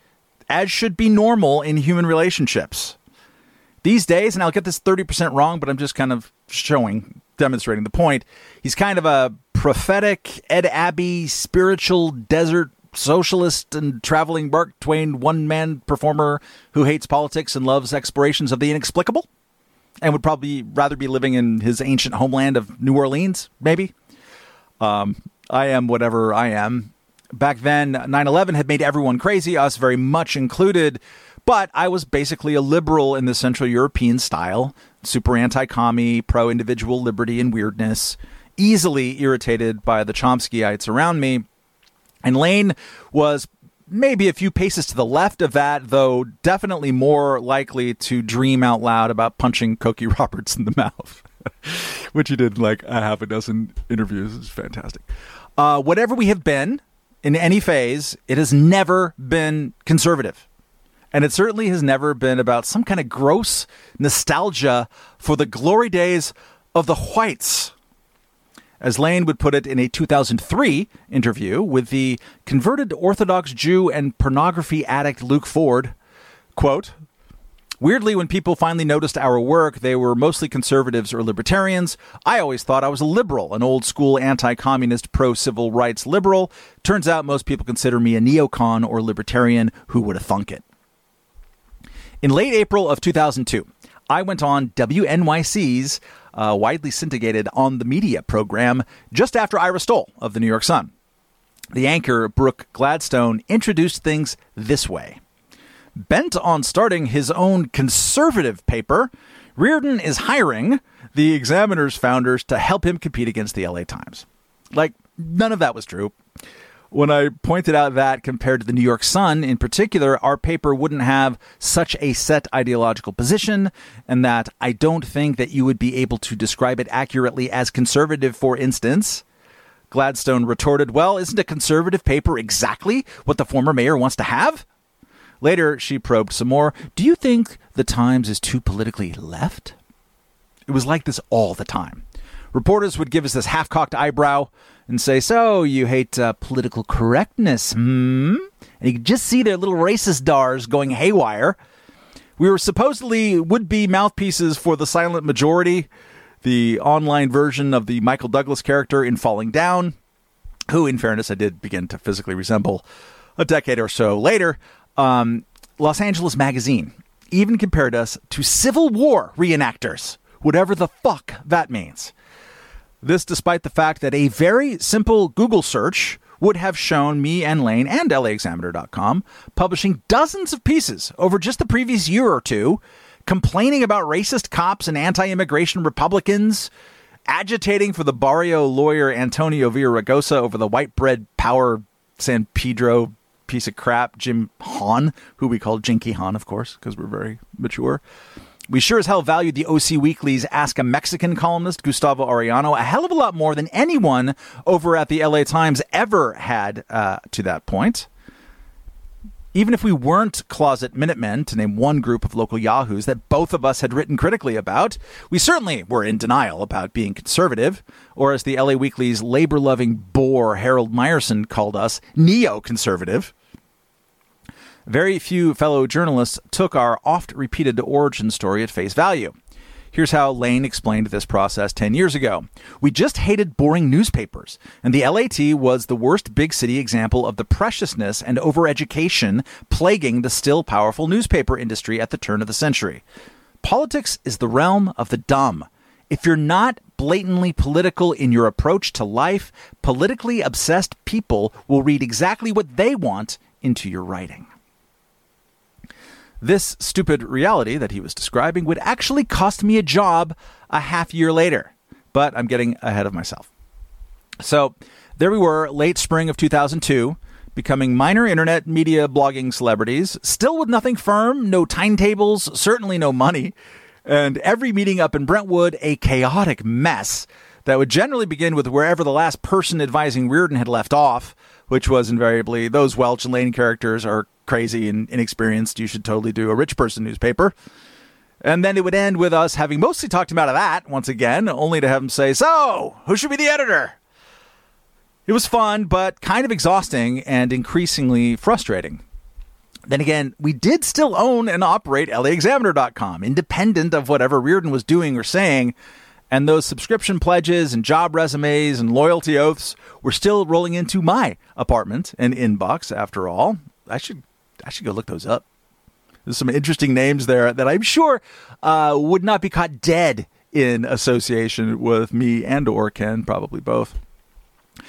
as should be normal in human relationships. These days, and I'll get this 30% wrong, but I'm just kind of showing, demonstrating the point. He's kind of a prophetic Ed Abbey, spiritual desert socialist and traveling Mark Twain one man performer who hates politics and loves explorations of the inexplicable and would probably rather be living in his ancient homeland of New Orleans, maybe. Um, I am whatever I am. Back then, 9 11 had made everyone crazy, us very much included. But I was basically a liberal in the Central European style, super anti commie, pro individual liberty and weirdness, easily irritated by the Chomskyites around me. And Layne was maybe a few paces to the left of that, though definitely more likely to dream out loud about punching Cokie [LAUGHS] Roberts in the mouth, [LAUGHS] which he did like a half a dozen interviews. It's fantastic. Uh, whatever we have been in any phase, it has never been conservative. And it certainly has never been about some kind of gross nostalgia for the glory days of the whites. As Layne would put it in a 2003 interview with the converted Orthodox Jew and pornography addict Luke Ford, quote, Weirdly, when people finally noticed our work, they were mostly conservatives or libertarians. I always thought I was a liberal, an old school anti communist, pro civil rights liberal. Turns out most people consider me a neocon or libertarian. Who would have thunk it? In late April of 2002, I went on WNYC's uh, widely syndicated on the media program just after Ira Stoll of the New York Sun. The anchor, Brooke Gladstone, introduced things this way. Bent on starting his own conservative paper, Riordan is hiring the Examiner's founders to help him compete against the LA Times. Like, none of that was true when I pointed out that compared to the New York Sun in particular, our paper wouldn't have such a set ideological position, and that I don't think that you would be able to describe it accurately as conservative, for instance. Gladstone retorted, Well, isn't a conservative paper exactly what the former mayor wants to have? Later, she probed some more. Do you think the Times is too politically left? It was like this all the time. Reporters would give us this half cocked eyebrow and say, So, you hate uh, political correctness, hmm? And you could just see their little racist dars going haywire. We were supposedly would be mouthpieces for the silent majority, the online version of the Michael Douglas character in Falling Down, who, in fairness, I did begin to physically resemble a decade or so later. Um, Los Angeles Magazine even compared us to Civil War reenactors, whatever the fuck that means. This despite the fact that a very simple Google search would have shown me and Layne and LAexaminer.com publishing dozens of pieces over just the previous year or two, complaining about racist cops and anti immigration Republicans, agitating for the barrio lawyer Antonio Villaraigosa over the white bread power San Pedro piece of crap, Jim Hahn, who we call Jinky Hahn, of course, because we're very mature. We sure as hell valued the OC Weekly's Ask a Mexican columnist, Gustavo Arellano, a hell of a lot more than anyone over at the LA Times ever had uh, to that point. Even if we weren't closet Minutemen, to name one group of local yahoos that both of us had written critically about, we certainly were in denial about being conservative, or as the LA Weekly's labor loving bore Harold Meyerson called us, neo conservative. Very few fellow journalists took our oft repeated origin story at face value. Here's how Layne explained this process 10 years ago. We just hated boring newspapers, and the LAT was the worst big city example of the preciousness and overeducation plaguing the still powerful newspaper industry at the turn of the century. Politics is the realm of the dumb. If you're not blatantly political in your approach to life, politically obsessed people will read exactly what they want into your writing. This stupid reality that he was describing would actually cost me a job a half year later, but I'm getting ahead of myself. So there we were, late spring of 2002, becoming minor internet media blogging celebrities, still with nothing firm, no timetables, certainly no money, and every meeting up in Brentwood a chaotic mess that would generally begin with wherever the last person advising Riordan had left off, which was invariably those Welch and Layne characters are crazy and inexperienced. You should totally do a rich person newspaper. And then it would end with us having mostly talked him out of that once again, only to have him say, So, who should be the editor? It was fun, but kind of exhausting and increasingly frustrating. Then again, we did still own and operate LAexaminer.com, independent of whatever Riordan was doing or saying, and those subscription pledges and job resumes and loyalty oaths were still rolling into my apartment and inbox after all. I should I should go look those up. There's some interesting names there that I'm sure uh, would not be caught dead in association with me and or Ken, probably both.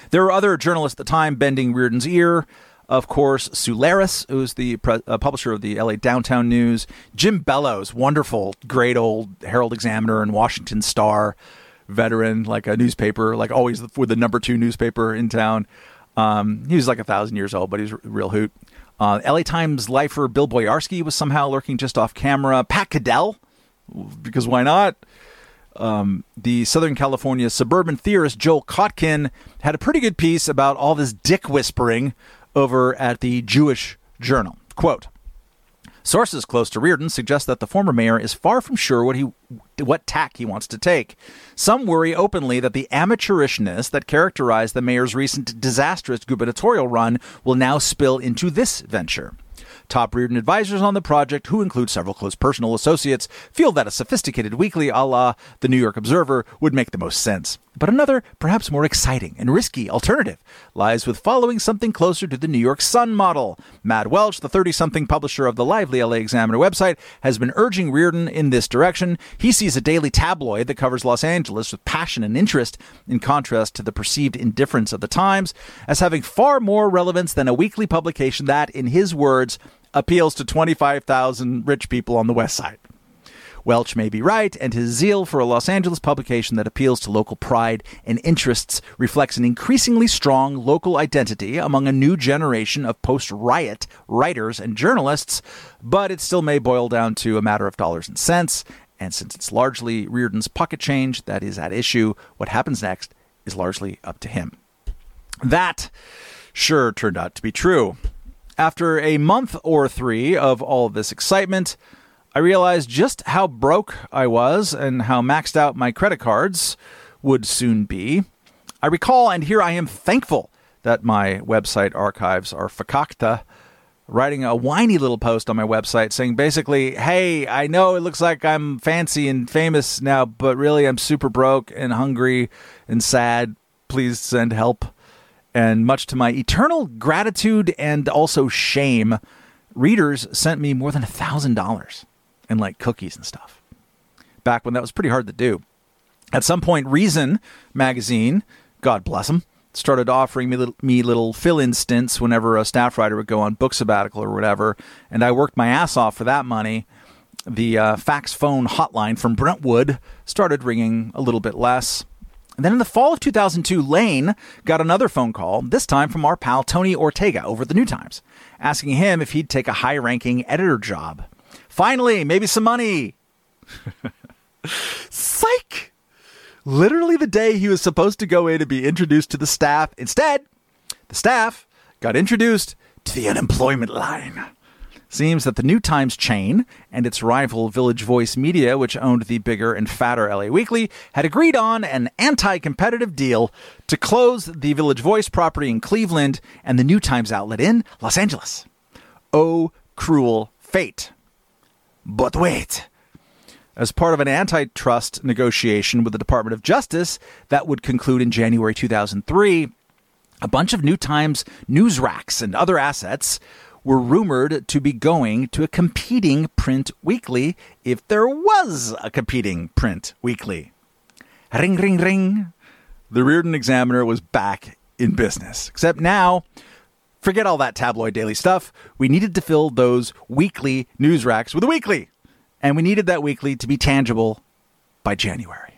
There were other journalists at the time bending Riordan's ear. Of course, Sue Laris, who's the pre- uh, publisher of the LA Downtown News. Jim Bellows, wonderful, great old Herald Examiner and Washington Star veteran, like a newspaper, like always with the number two newspaper in town. Um, he was like a thousand years old, but he's a real hoot. Uh, LA Times lifer Bill Boyarsky was somehow lurking just off camera. Pat Caddell, because why not? Um, the Southern California suburban theorist Joel Kotkin had a pretty good piece about all this dick whispering over at the Jewish Journal. Quote, Sources close to Riordan suggest that the former mayor is far from sure what he what tack he wants to take. Some worry openly that the amateurishness that characterized the mayor's recent disastrous gubernatorial run will now spill into this venture. Top Riordan advisors on the project, who include several close personal associates, feel that a sophisticated weekly a la the New York Observer would make the most sense. But another, perhaps more exciting and risky alternative lies with following something closer to the New York Sun model. Matt Welch, the 30 something publisher of the lively LA Examiner website, has been urging Riordan in this direction. He sees a daily tabloid that covers Los Angeles with passion and interest, in contrast to the perceived indifference of the Times, as having far more relevance than a weekly publication that, in his words, appeals to 25,000 rich people on the West Side. Welch may be right, and his zeal for a Los Angeles publication that appeals to local pride and interests reflects an increasingly strong local identity among a new generation of post riot writers and journalists, but it still may boil down to a matter of dollars and cents. And since it's largely Riordan's pocket change that is at issue, what happens next is largely up to him. That sure turned out to be true. After a month or three of all this excitement, I realized just how broke I was and how maxed out my credit cards would soon be. I recall, and here I am thankful that my website archives are fakakta, writing a whiny little post on my website saying basically, hey, I know it looks like I'm fancy and famous now, but really I'm super broke and hungry and sad. Please send help. And much to my eternal gratitude and also shame, readers sent me more than a thousand dollars in like cookies and stuff. Back when that was pretty hard to do. At some point, Reason magazine, God bless them, started offering me little, me little fill-in stints whenever a staff writer would go on book sabbatical or whatever, and I worked my ass off for that money. The uh, fax phone hotline from Brentwood started ringing a little bit less. And then in the fall of 2002, Layne got another phone call, this time from our pal Tony Ortega over at the New Times, asking him if he'd take a high ranking editor job. Finally, maybe some money. Psych! literally the day he was supposed to go in and be introduced to the staff. Instead, the staff got introduced to the unemployment line. Seems that the New Times chain and its rival Village Voice Media, which owned the bigger and fatter LA Weekly, had agreed on an anti competitive deal to close the Village Voice property in Cleveland and the New Times outlet in Los Angeles. Oh, cruel fate. But wait, as part of an antitrust negotiation with the Department of Justice that would conclude in January 2003. A bunch of New Times news racks and other assets were rumored to be going to a competing print weekly if there was a competing print weekly. Ring, ring, ring. The Riordan Examiner was back in business. Except now, forget all that tabloid daily stuff. We needed to fill those weekly news racks with a weekly and we needed that weekly to be tangible by January.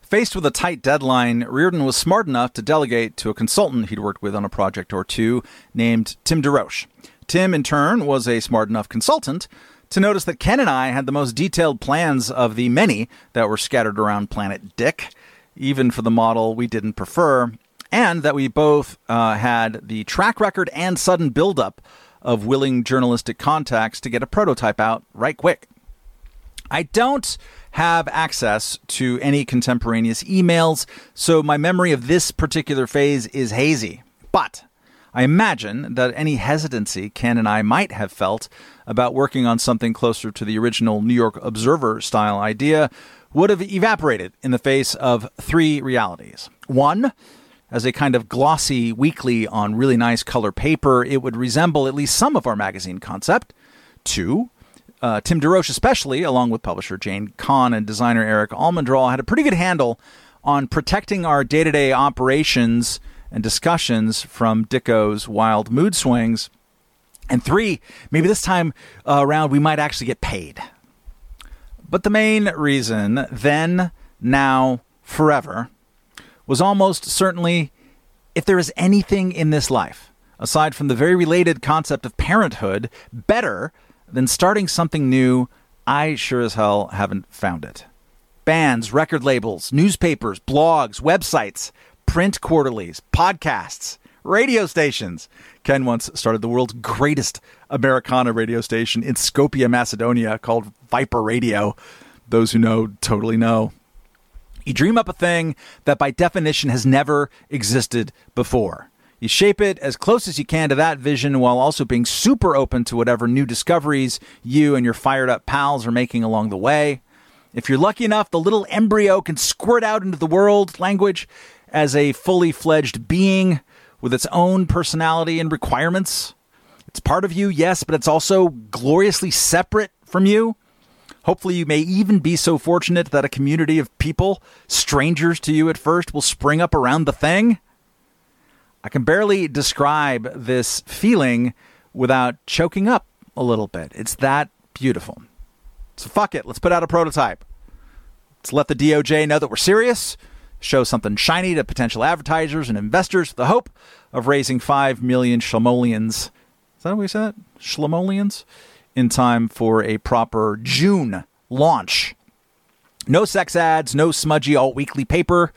Faced with a tight deadline, Riordan was smart enough to delegate to a consultant he'd worked with on a project or two named Tim DeRoche. Tim, in turn, was a smart enough consultant to notice that Ken and I had the most detailed plans of the many that were scattered around Planet Dick, even for the model we didn't prefer, and that we both uh, had the track record and sudden buildup of willing journalistic contacts to get a prototype out right quick. I don't have access to any contemporaneous emails, so my memory of this particular phase is hazy. But I imagine that any hesitancy Ken and I might have felt about working on something closer to the original New York Observer style idea would have evaporated in the face of three realities. One, as a kind of glossy weekly on really nice color paper, it would resemble at least some of our magazine concept. Two, uh, Tim DeRoche, especially, along with publisher Jane Kahn and designer Eric Almendral, had a pretty good handle on protecting our day to day operations and discussions from Dicko's wild mood swings. And three, maybe this time uh, around we might actually get paid. But the main reason, then, now, forever, was almost certainly if there is anything in this life, aside from the very related concept of parenthood, better than starting something new, I sure as hell haven't found it. Bands, record labels, newspapers, blogs, websites, print quarterlies, podcasts, radio stations. Ken once started the world's greatest Americana radio station in Skopje, Macedonia, called Viper Radio. Those who know totally know. You dream up a thing that by definition has never existed before. You shape it as close as you can to that vision while also being super open to whatever new discoveries you and your fired up pals are making along the way. If you're lucky enough, the little embryo can squirt out into the world language as a fully fledged being with its own personality and requirements. It's part of you, yes, but it's also gloriously separate from you. Hopefully, you may even be so fortunate that a community of people, strangers to you at first, will spring up around the thing. I can barely describe this feeling without choking up a little bit. It's that beautiful. So, fuck it. Let's put out a prototype. Let's let the DOJ know that we're serious, show something shiny to potential advertisers and investors with the hope of raising 5 million schlomolians. Is that what we said? Schlomolians? In time for a proper June launch. No sex ads, no smudgy alt weekly paper,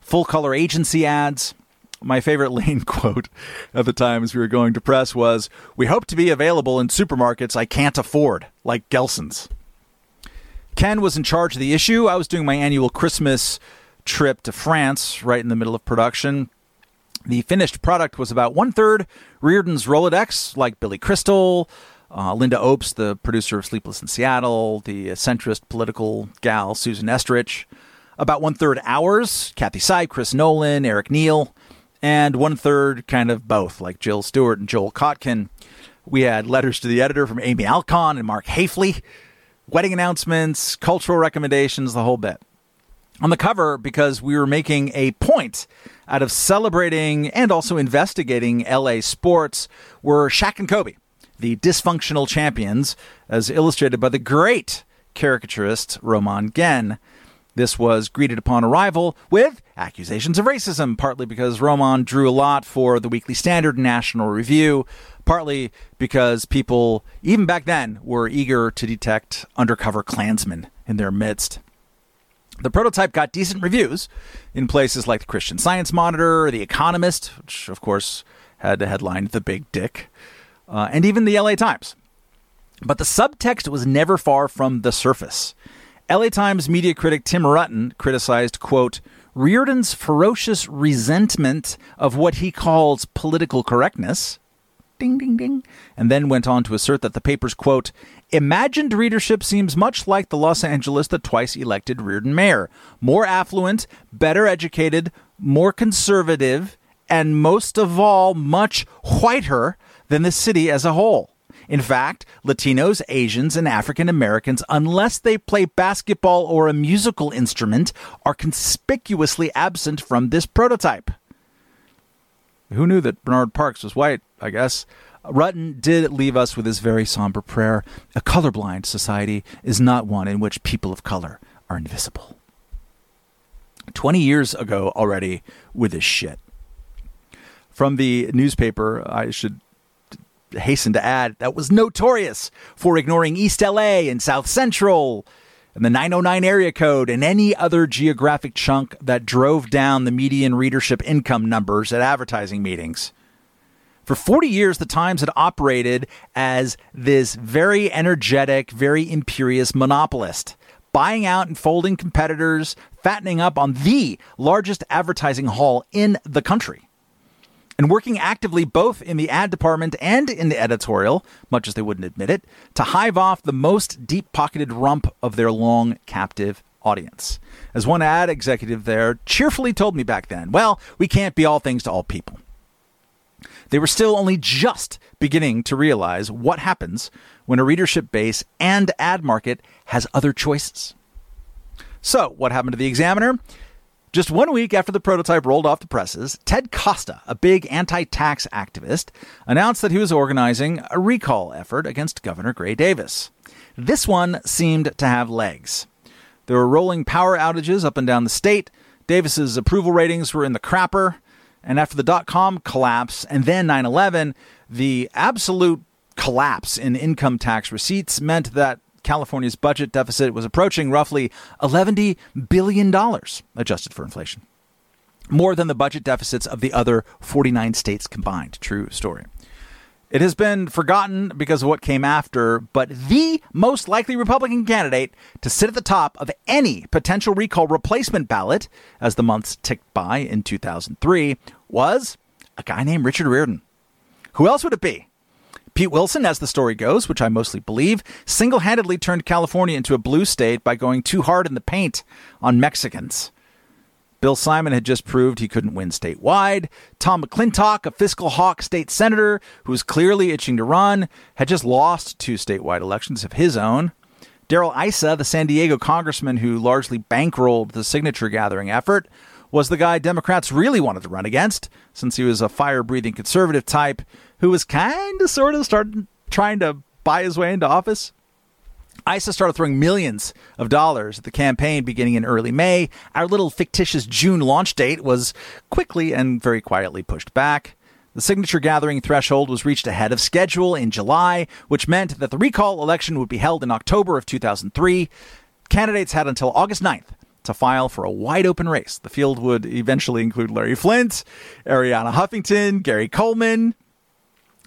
full color agency ads. My favorite [LAUGHS] Layne quote at the time as we were going to press was We hope to be available in supermarkets I can't afford, like Gelson's. Ken was in charge of the issue. I was doing my annual Christmas trip to France right in the middle of production. The finished product was about one third Riordan's Rolodex, like Billy Crystal, uh, Lynda Obst, the producer of Sleepless in Seattle, the centrist political gal Susan Estrich, about one third ours, Cathy Seipp, Chris Nolan, Eric Neel, and one third kind of both, like Jill Stewart and Joel Kotkin. We had letters to the editor from Amy Alkon and Mark Hafele, wedding announcements, cultural recommendations, the whole bit. On the cover, because we were making a point out of celebrating and also investigating LA sports, were Shaq and Kobe, the dysfunctional champions, as illustrated by the great caricaturist Roman Genn. This was greeted upon arrival with accusations of racism, partly because Roman drew a lot for the Weekly Standard and National Review, partly because people, even back then, were eager to detect undercover Klansmen in their midst. The prototype got decent reviews in places like the Christian Science Monitor, The Economist, which of course had a headline The Big Dick, uh, and even the LA Times. But the subtext was never far from the surface. LA Times media critic Tim Rutten criticized, quote, Riordan's ferocious resentment of what he calls political correctness. Ding, ding, ding. And then went on to assert that the paper's, quote, imagined readership seems much like the Los Angeles that twice elected Riordan mayor. More affluent, better educated, more conservative, and most of all, much whiter than the city as a whole. In fact, Latinos, Asians, and African Americans, unless they play basketball or a musical instrument, are conspicuously absent from this prototype. Who knew that Bernard Parks was white, I guess? Rutten did leave us with this very somber prayer A colorblind society is not one in which people of color are invisible. 20 years ago already with this shit. From the newspaper, I should hasten to add, that was notorious for ignoring East LA and South Central and the 909 area code and any other geographic chunk that drove down the median readership income numbers at advertising meetings. For 40 years, the Times had operated as this very energetic, very imperious monopolist, buying out and folding competitors, fattening up on the largest advertising haul in the country and working actively both in the ad department and in the editorial, much as they wouldn't admit it, to hive off the most deep pocketed rump of their long captive audience. As one ad executive there cheerfully told me back then, well, we can't be all things to all people. They were still only just beginning to realize what happens when a readership base and ad market has other choices. So, what happened to the Examiner? Just one week after the prototype rolled off the presses, Ted Costa, a big anti tax activist, announced that he was organizing a recall effort against Governor Gray Davis. This one seemed to have legs. There were rolling power outages up and down the state. Davis's approval ratings were in the crapper. And after the dot com collapse and then 9 11, the absolute collapse in income tax receipts meant that California's budget deficit was approaching roughly $11 billion adjusted for inflation. More than the budget deficits of the other 49 states combined. True story. It has been forgotten because of what came after, but the most likely Republican candidate to sit at the top of any potential recall replacement ballot as the months ticked by in 2003 was a guy named Richard Riordan. Who else would it be? Pete Wilson, as the story goes, which I mostly believe, single handedly turned California into a blue state by going too hard in the paint on Mexicans. Bill Simon had just proved he couldn't win statewide. Tom McClintock, a fiscal hawk state senator who was clearly itching to run, had just lost two statewide elections of his own. Darrell Issa, the San Diego congressman who largely bankrolled the signature gathering effort, was the guy Democrats really wanted to run against, since he was a fire breathing conservative type who was kind of sort of starting trying to buy his way into office. Issa started throwing millions of dollars at the campaign beginning in early May. Our little fictitious June launch date was quickly and very quietly pushed back. The signature gathering threshold was reached ahead of schedule in July, which meant that the recall election would be held in October of 2003. Candidates had until August 9th to file for a wide open race. The field would eventually include Larry Flynt, Arianna Huffington, Gary Coleman,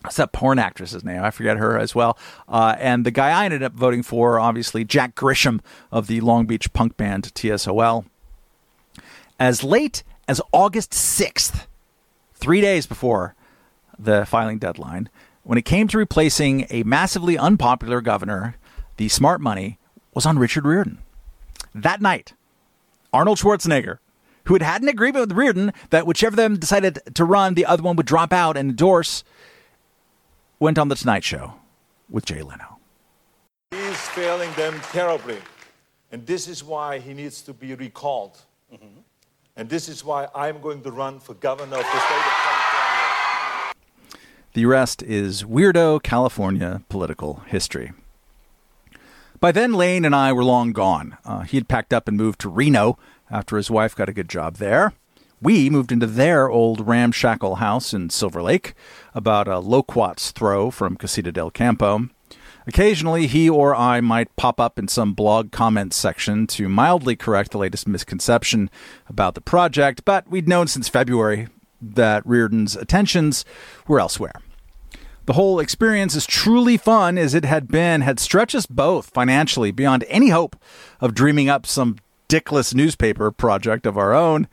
what's that porn actress's name? I forget her as well. Uh, and the guy I ended up voting for, obviously, Jack Grisham of the Long Beach punk band TSOL. As late as August 6th, three days before the filing deadline, when it came to replacing a massively unpopular governor, the smart money was on Richard Riordan. That night, Arnold Schwarzenegger, who had had an agreement with Riordan that whichever of them decided to run, the other one would drop out and endorse, went on The Tonight Show with Jay Leno. He's failing them terribly. And this is why he needs to be recalled. Mm-hmm. And this is why I'm going to run for governor of the state of California. The rest is weirdo California political history. By then, Layne and I were long gone. Uh, he had packed up and moved to Reno after his wife got a good job there. We moved into their old ramshackle house in Silver Lake, about a loquat's throw from Casita del Campo. Occasionally, he or I might pop up in some blog comments section to mildly correct the latest misconception about the project, but we'd known since February that Riordan's attentions were elsewhere. The whole experience, as truly fun as it had been, had stretched us both financially beyond any hope of dreaming up some dickless newspaper project of our own.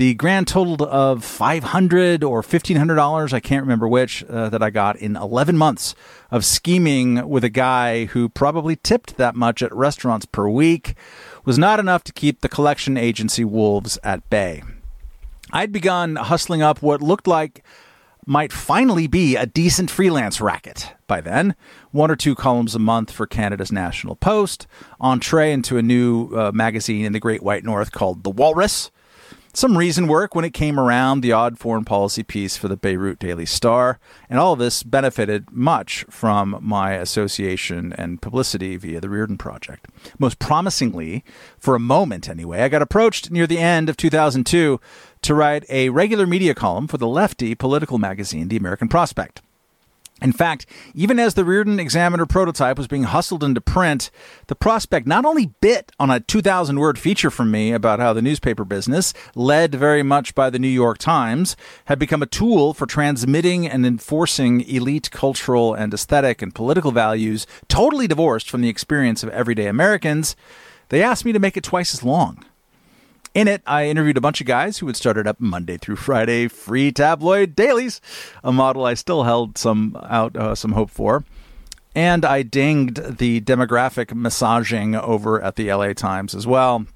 The grand total of 500 or $1,500, I can't remember which, uh, that I got in 11 months of scheming with a guy who probably tipped that much at restaurants per week was not enough to keep the collection agency wolves at bay. I'd begun hustling up what looked like might finally be a decent freelance racket by then. One or two columns a month for Canada's National Post, entree into a new uh, magazine in the Great White North called The Walrus, some reason work when it came around, the odd foreign policy piece for the Beirut Daily Star, and all of this benefited much from my association and publicity via the Riordan Project. Most promisingly, for a moment anyway, I got approached near the end of 2002 to write a regular media column for the lefty political magazine, The American Prospect. In fact, even as the Riordan Examiner prototype was being hustled into print, the prospect not only bit on a 2,000 word feature from me about how the newspaper business, led very much by the New York Times, had become a tool for transmitting and enforcing elite cultural and aesthetic and political values totally divorced from the experience of everyday Americans, they asked me to make it twice as long. In it, I interviewed a bunch of guys who had started up Monday through Friday free tabloid dailies, a model I still held some out uh, some hope for. And I dinged the demographic massaging over at the LA Times as well.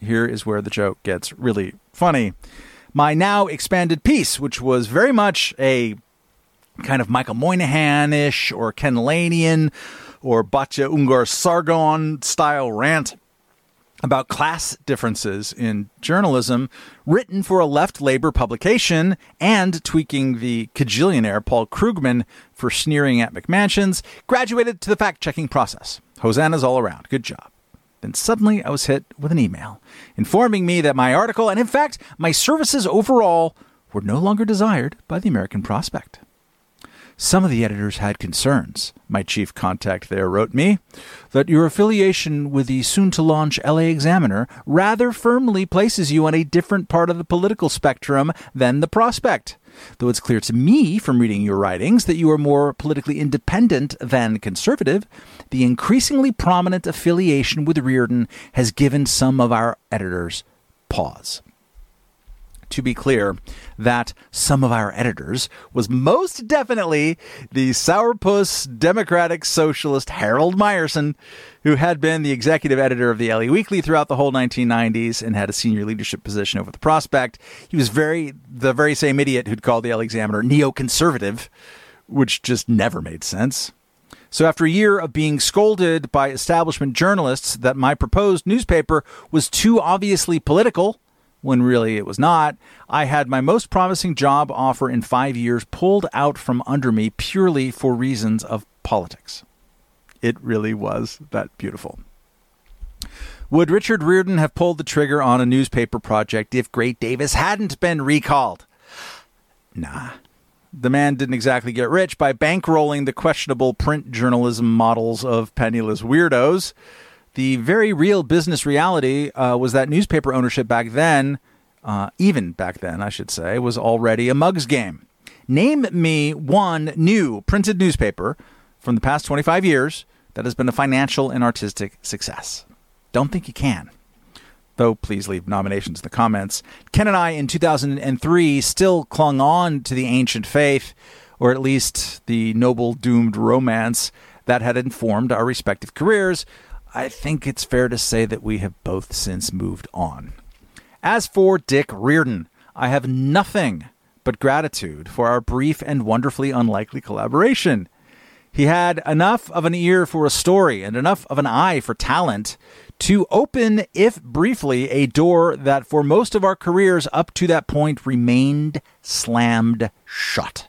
Here is where the joke gets really funny. My now expanded piece, which was very much a kind of Michael Moynihan ish or Ken Lanian or Batya Ungar Sargon style rant about class differences in journalism, written for a left labor publication, and tweaking the cajillionaire Paul Krugman for sneering at McMansions, graduated to the fact checking process. Hosannas all around. Good job. Then suddenly I was hit with an email informing me that my article, and in fact my services overall, were no longer desired by the American Prospect. Some of the editors had concerns, my chief contact there wrote me, that your affiliation with the soon to launch LA Examiner rather firmly places you on a different part of the political spectrum than the prospect. Though it's clear to me from reading your writings that you are more politically independent than conservative, the increasingly prominent affiliation with Riordan has given some of our editors pause to be clear, that some of our editors was most definitely the sourpuss Democratic Socialist Harold Meyerson, who had been the executive editor of the LA Weekly throughout the whole 1990s and had a senior leadership position over the Prospect. He was very the very same idiot who'd called the LA Examiner neoconservative, which just never made sense. So, after a year of being scolded by establishment journalists that my proposed newspaper was too obviously political, when really it was not. I had my most promising job offer in five years pulled out from under me purely for reasons of politics. It really was that beautiful. Would Richard Riordan have pulled the trigger on a newspaper project if Gray Davis hadn't been recalled? Nah. The man didn't exactly get rich by bankrolling the questionable print journalism models of penniless weirdos the very real business reality uh, was that newspaper ownership back then, uh, even back then, I should say, was already a mug's game. name me one new printed newspaper from the past 25 years that has been a financial and artistic success. Don't think you can. Though please leave nominations in the comments. Ken and I in 2003 still clung on to the ancient faith, or at least the noble doomed romance that had informed our respective careers. I think it's fair to say that we have both since moved on. As for Dick Riordan, I have nothing but gratitude for our brief and wonderfully unlikely collaboration. He had enough of an ear for a story and enough of an eye for talent to open, if briefly, a door that for most of our careers up to that point remained slammed shut.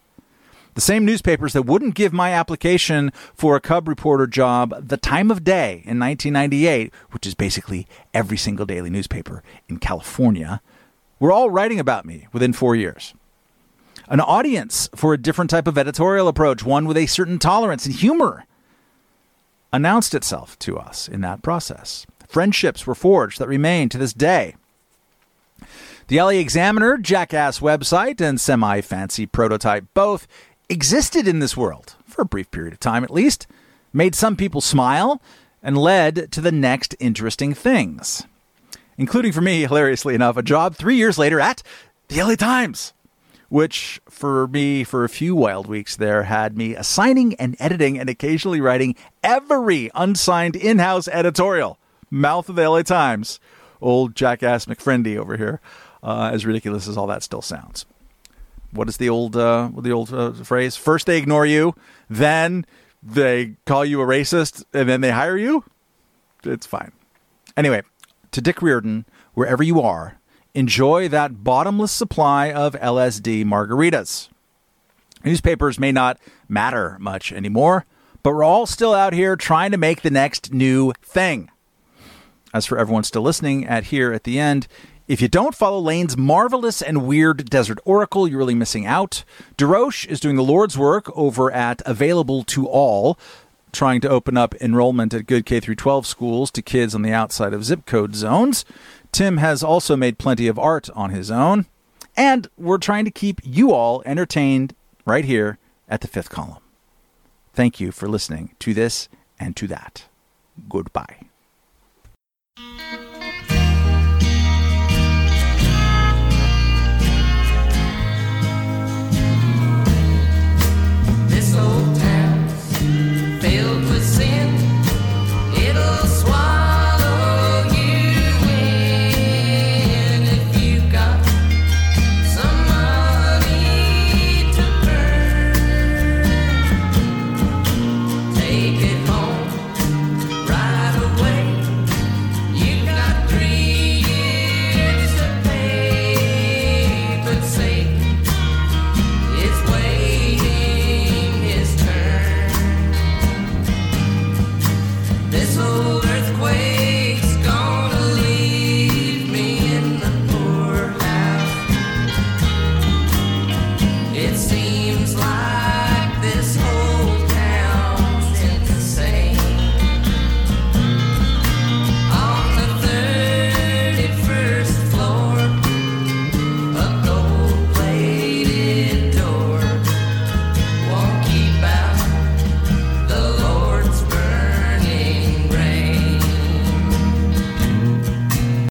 The same newspapers that wouldn't give my application for a Cub reporter job the time of day in 1998, which is basically every single daily newspaper in California, were all writing about me within four years. An audience for a different type of editorial approach, one with a certain tolerance and humor, announced itself to us in that process. Friendships were forged that remain to this day. The LA Examiner, Jackass website, and semi fancy prototype both existed in this world, for a brief period of time at least, made some people smile, and led to the next interesting things. Including for me, hilariously enough, a job three years later at the LA Times, which for me, for a few wild weeks there, had me assigning and editing and occasionally writing every unsigned in house editorial. Mouth of the LA Times. Old jackass McFriendy over here, uh, as ridiculous as all that still sounds what is the old uh, the old uh, phrase? First they ignore you, then they call you a racist, and then they hire you. It's fine. Anyway, to Dick Riordan, wherever you are, enjoy that bottomless supply of LSD margaritas. Newspapers may not matter much anymore, but we're all still out here trying to make the next new thing. As for everyone still listening at here at the end, if you don't follow Layne's marvelous and weird Desert Oracle, you're really missing out. DeRoche is doing the Lord's work over at Available to All, trying to open up enrollment at good K 12 schools to kids on the outside of zip code zones. Tim has also made plenty of art on his own. And we're trying to keep you all entertained right here at the fifth column. Thank you for listening to this and to that. Goodbye.